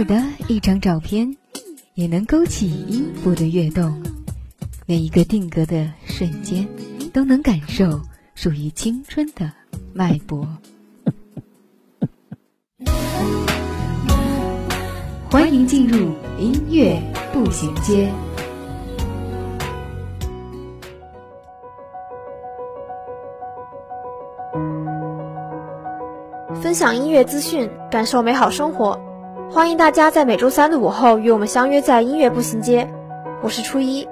尔的一张照片，也能勾起音符的跃动。每一个定格的瞬间，都能感受属于青春的脉搏。欢迎进入音乐步行街。分享音乐资讯，感受美好生活。欢迎大家在每周三的午后与我们相约在音乐步行街。我是初一，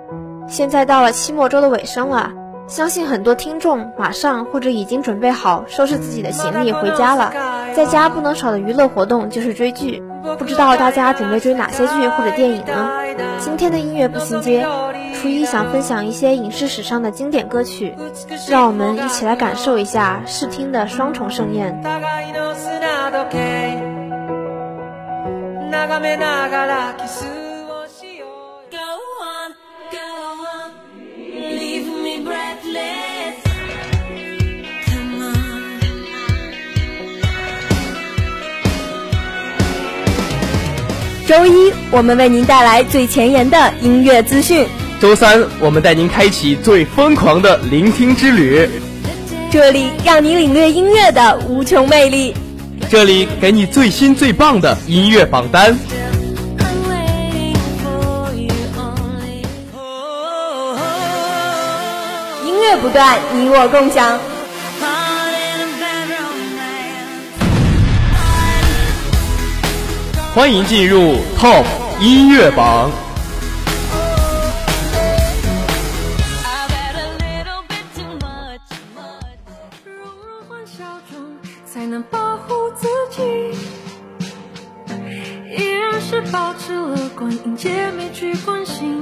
现在到了期末周的尾声了，相信很多听众马上或者已经准备好收拾自己的行李回家了。在家不能少的娱乐活动就是追剧，不知道大家准备追哪些剧或者电影呢？今天的音乐步行街，初一想分享一些影视史上的经典歌曲，让我们一起来感受一下视听的双重盛宴。眺めながらキスをしよう Go on, go on Leave me breathless Come on 周一，我们为您带来最前沿的音乐资讯；周三，我们带您开启最疯狂的聆听之旅。这里让你领略音乐的无穷魅力， 这里给你最新最棒的音乐榜单。音乐不断，你我共享。欢迎进入 Top 音乐榜。笑中。才能保护自己依然是保持乐观迎接每句关心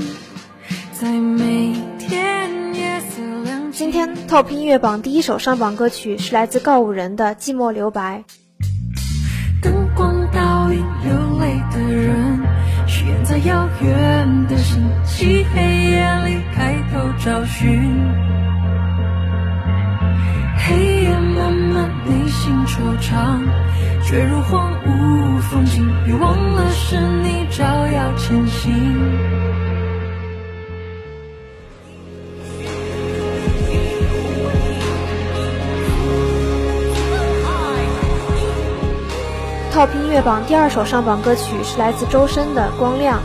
在每天夜色亮今天 Top 音乐榜第一首上榜歌曲是来自告五人的《寂寞留白》。灯光倒映流泪的人，许愿在遥远的星际黑夜里开头找寻。黑夜内心惆怅，坠入荒芜风景，别忘了是你照耀前行。Top 音乐榜第二首上榜歌曲是来自周深的《光亮》。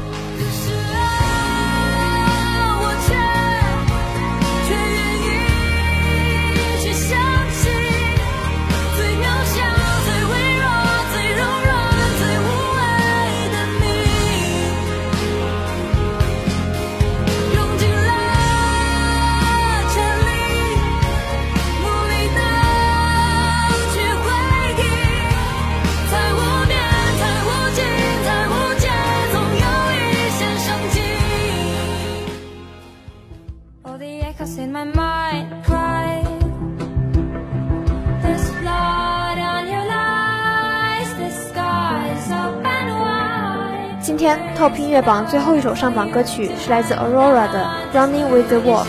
Top 音乐榜最后一首上榜歌曲是来自 Aurora 的《Running with the Wolf》。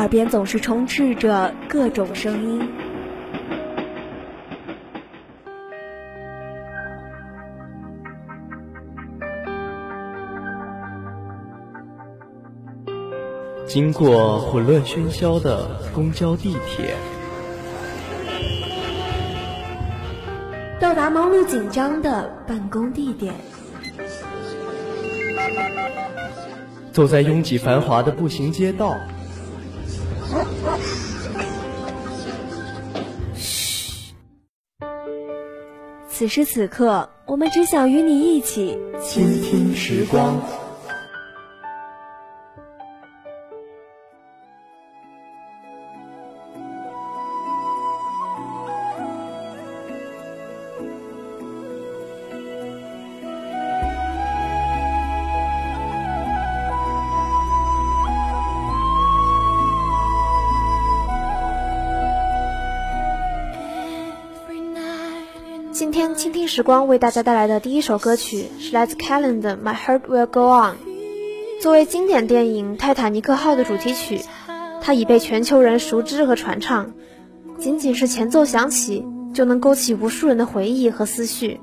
耳边总是充斥着各种声音。经过混乱喧嚣的公交、地铁，到达忙碌紧张的办公地点，走在拥挤繁华的步行街道，此时此刻，我们只想与你一起倾听时光。倾听时光为大家带来的第一首歌曲是来自 Callan 的《My Heart Will Go On》。作为经典电影《泰坦尼克号》的主题曲，它已被全球人熟知和传唱。仅仅是前奏响起，就能勾起无数人的回忆和思绪。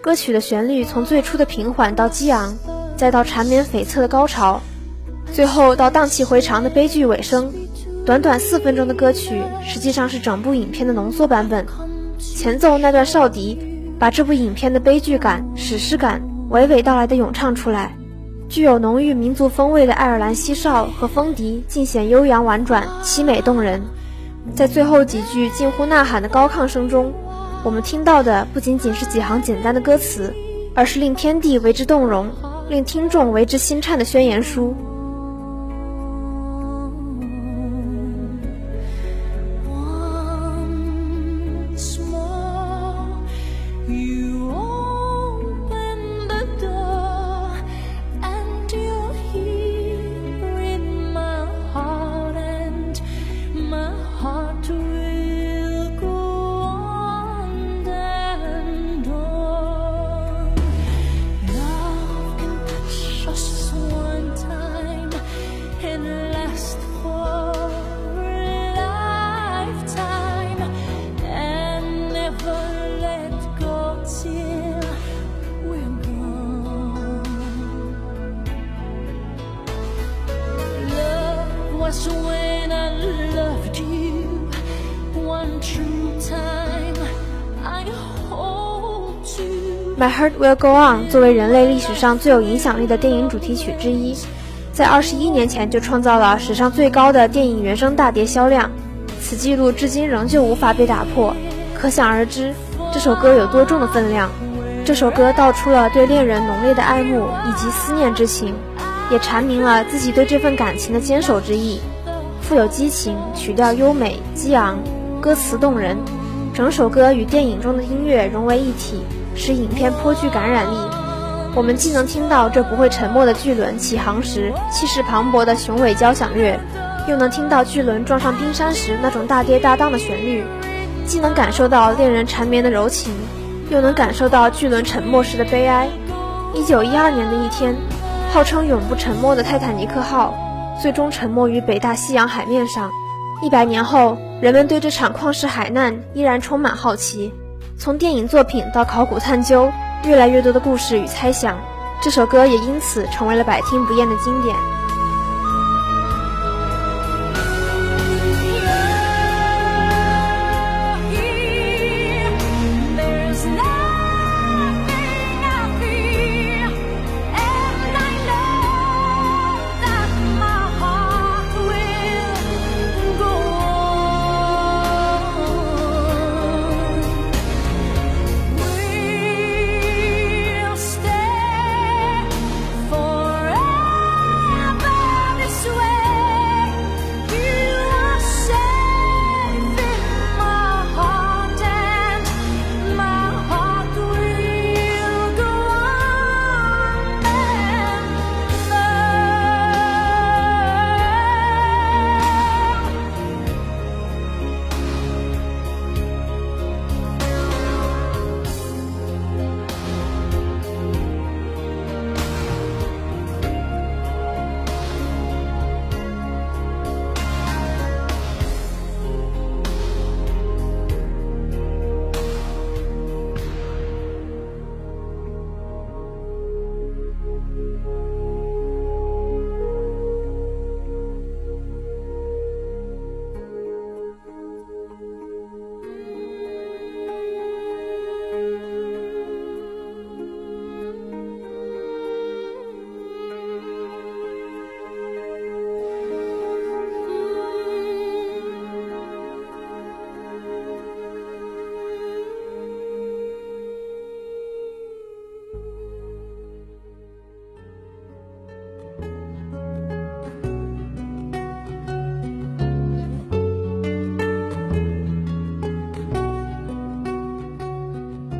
歌曲的旋律从最初的平缓到激昂，再到缠绵悱恻的高潮，最后到荡气回肠的悲剧尾声。短短四分钟的歌曲，实际上是整部影片的浓缩版本。前奏那段哨笛，把这部影片的悲剧感、史诗感娓娓道来的咏唱出来。具有浓郁民族风味的爱尔兰西哨和风笛尽显悠扬婉转、凄美动人。在最后几句近乎呐喊的高亢声中，我们听到的不仅仅是几行简单的歌词，而是令天地为之动容、令听众为之心颤的宣言书。Was when I loved you one true time. I hold you. My Heart Will Go On 作为人类历史上最有影响力的电影主题曲之一，在二十一年前就创造了史上最高的电影原声大碟销量，此记录至今仍旧无法被打破。可想而知，这首歌有多重的分量。这首歌道出了对恋人浓烈的爱慕以及思念之情，也阐明了自己对这份感情的坚守之意。富有激情，曲调优美激昂，歌词动人，整首歌与电影中的音乐融为一体，使影片颇具感染力。我们既能听到这不会沉没的巨轮起航时气势磅礴的雄伟交响乐，又能听到巨轮撞上冰山时那种大跌大荡的旋律，既能感受到恋人缠绵的柔情，又能感受到巨轮沉没时的悲哀。一九一二年的一天，号称永不沉没的泰坦尼克号，最终沉没于北大西洋海面上。一百年后，人们对这场旷世海难依然充满好奇。从电影作品到考古探究，越来越多的故事与猜想，这首歌也因此成为了百听不厌的经典。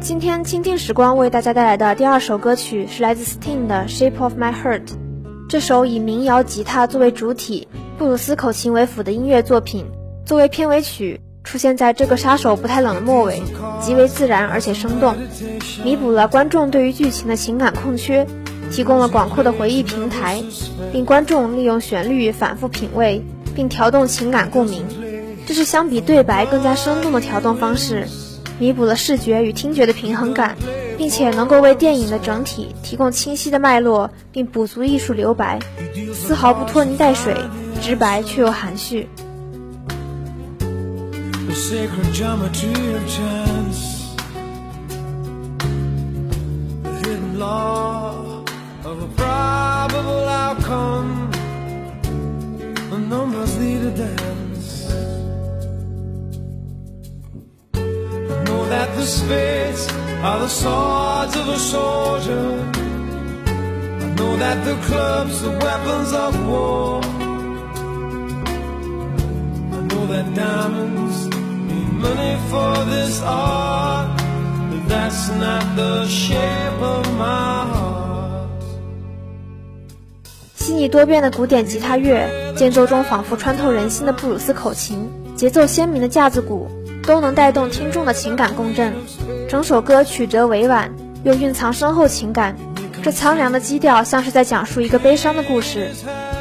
今天倾听时光为大家带来的第二首歌曲是来自 Sting 的《Shape of My Heart》。这首以民谣吉他作为主体、布鲁斯口琴为辅的音乐作品，作为片尾曲出现在这个杀手不太冷的末尾，极为自然而且生动，弥补了观众对于剧情的情感空缺，提供了广阔的回忆平台，令观众利用旋律反复品味，并调动情感共鸣。这是相比对白更加生动的调动方式，弥补了视觉与听觉的平衡感，并且能够为电影的整体提供清晰的脉络，并补足艺术留白，丝毫不拖泥带水，直白却又含蓄。That the spades are the swords of a soldier. I know that the clubs are weapons of war. I know that diamonds need money for this art, but that's not the shape of my heart. 细腻多变的古典吉他乐，间奏中仿佛穿透人心的布鲁斯口琴，节奏鲜明的架子鼓，都能带动听众的情感共振。整首歌曲折委婉，又蕴藏深厚情感。这苍凉的基调像是在讲述一个悲伤的故事，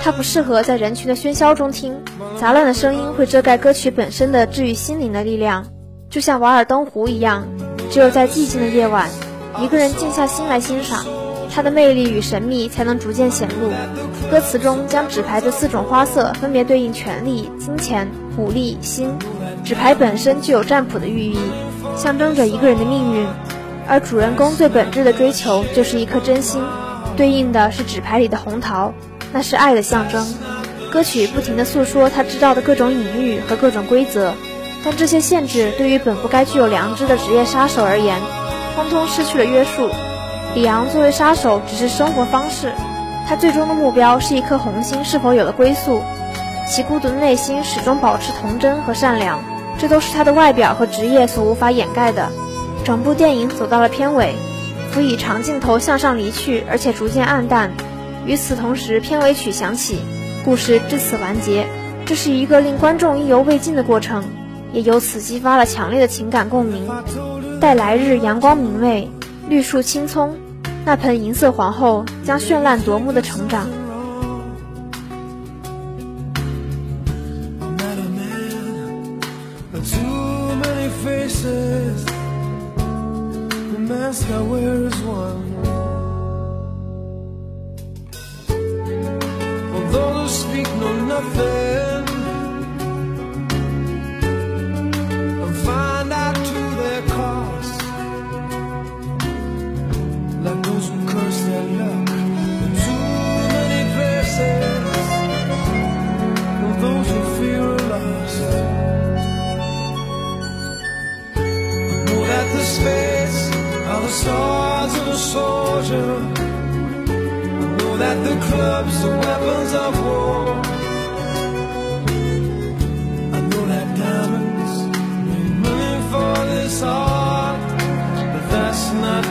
它不适合在人群的喧嚣中听，杂乱的声音会遮盖歌曲本身的治愈心灵的力量。就像《瓦尔登湖》一样，只有在寂静的夜晚，一个人静下心来欣赏，它的魅力与神秘才能逐渐显露。歌词中将纸牌的四种花色分别对应权力、金钱、武力、心。纸牌本身具有占卜的寓意，象征着一个人的命运，而主人公最本质的追求就是一颗真心，对应的是纸牌里的红桃，那是爱的象征。歌曲不停地诉说他知道的各种隐喻和各种规则，但这些限制对于本不该具有良知的职业杀手而言，通通失去了约束。里昂作为杀手只是生活方式，他最终的目标是一颗红心是否有了归宿。其孤独的内心始终保持童真和善良，这都是他的外表和职业所无法掩盖的。整部电影走到了片尾，辅以长镜头向上离去，而且逐渐暗淡。与此同时，片尾曲响起，故事至此完结。这是一个令观众意犹未尽的过程，也由此激发了强烈的情感共鸣。待来日阳光明媚，绿树青葱，那盆银色皇后将绚烂夺目的成长。飞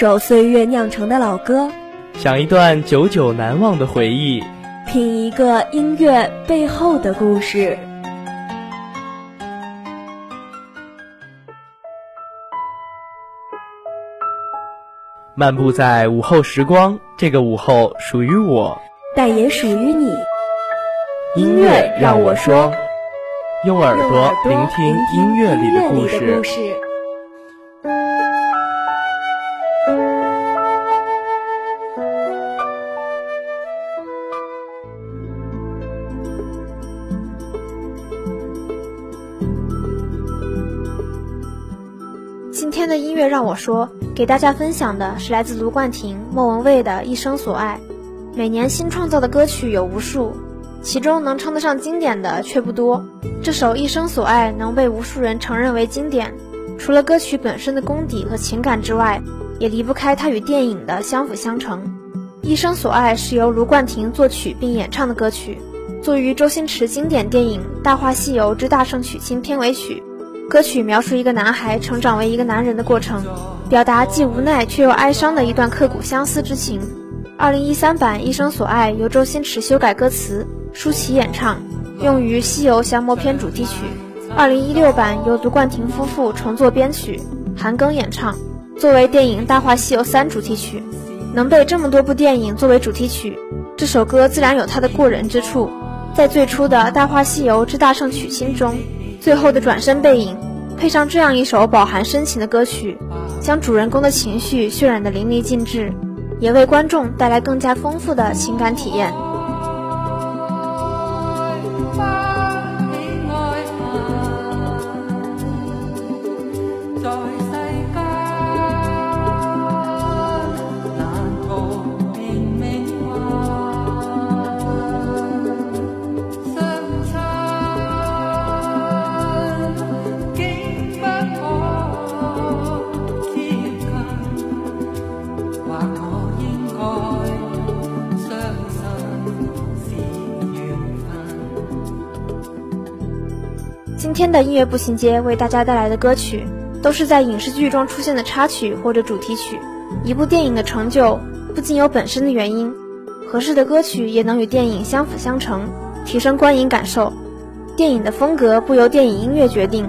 首岁月酿成的老歌，想一段久久难忘的回忆。品一个音乐背后的故事。漫步在午后时光，这个午后属于我。但也属于你。音乐让我说，用耳朵耳朵聆听音乐里的故事今天的音乐让我说，给大家分享的是来自卢冠廷莫文蔚的一生所爱。每年新创造的歌曲有无数，其中能称得上经典的却不多。这首《一生所爱》能被无数人承认为经典，除了歌曲本身的功底和情感之外，也离不开它与电影的相辅相成。《一生所爱》是由卢冠廷作曲并演唱的歌曲。作于周星驰经典电影《大话西游之大圣娶亲》片尾曲。歌曲描述一个男孩成长为一个男人的过程，表达既无奈却又哀伤的一段刻骨相思之情。二零一三版《一生所爱》由周星驰修改歌词，舒淇演唱，用于《西游降魔篇》主题曲。二零一六版由卢冠廷夫妇重作编曲，韩庚演唱，作为电影《大话西游三》主题曲。能被这么多部电影作为主题曲，这首歌自然有它的过人之处。在最初的《大话西游之大圣娶亲》中，最后的转身背影，配上这样一首饱含深情的歌曲，将主人公的情绪渲染得淋漓尽致，也为观众带来更加丰富的情感体验。天的音乐步行街为大家带来的歌曲，都是在影视剧中出现的插曲或者主题曲。一部电影的成就不仅有本身的原因，合适的歌曲也能与电影相辅相成，提升观影感受。电影的风格不由电影音乐决定，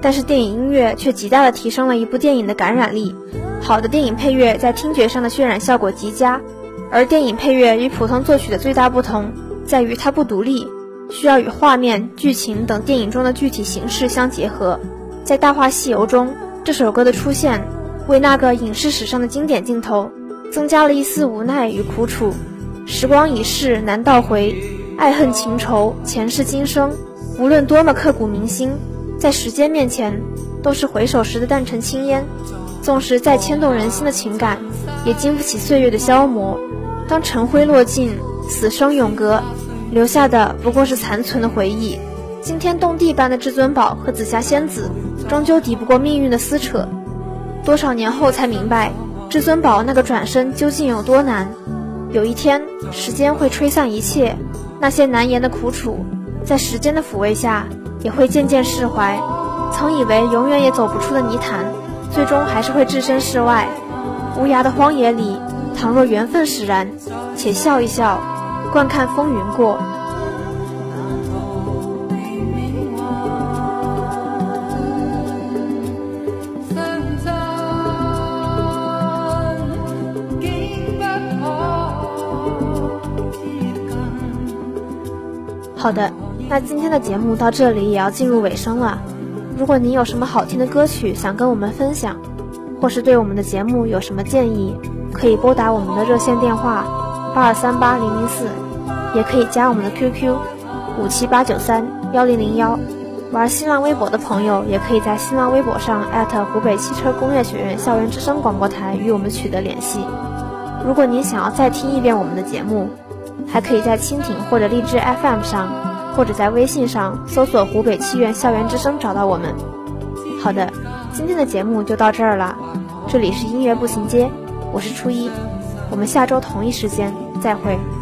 但是电影音乐却极大的提升了一部电影的感染力。好的电影配乐在听觉上的渲染效果极佳，而电影配乐与普通作曲的最大不同在于它不独立。需要与画面、剧情等电影中的具体形式相结合。在《大话西游》中，这首歌的出现，为那个影视史上的经典镜头增加了一丝无奈与苦楚。时光已逝，难倒回，爱恨情仇，前世今生，无论多么刻骨铭心，在时间面前，都是回首时的淡沉青烟。纵使再牵动人心的情感，也经不起岁月的消磨。当尘灰落尽，死生永隔。留下的不过是残存的回忆，惊天动地般的至尊宝和紫霞仙子，终究抵不过命运的撕扯。多少年后才明白，至尊宝那个转身究竟有多难。有一天，时间会吹散一切，那些难言的苦楚，在时间的抚慰下，也会渐渐释怀。曾以为永远也走不出的泥潭，最终还是会置身事外。无涯的荒野里，倘若缘分使然，且笑一笑。观看风云过。好的，那今天的节目到这里也要进入尾声了。如果您有什么好听的歌曲想跟我们分享，或是对我们的节目有什么建议，可以拨打我们的热线电话。八二三八零零四，也可以加我们的 QQ 五七八九三幺零零幺。玩新浪微博的朋友，也可以在新浪微博上艾特湖北汽车工业学院校园之声广播台与我们取得联系。如果您想要再听一遍我们的节目，还可以在蜻蜓或者荔枝 FM 上，或者在微信上搜索“湖北汽院校园之声”找到我们。好的，今天的节目就到这儿了。这里是音乐步行街，我是初一。我们下周同一时间再会。「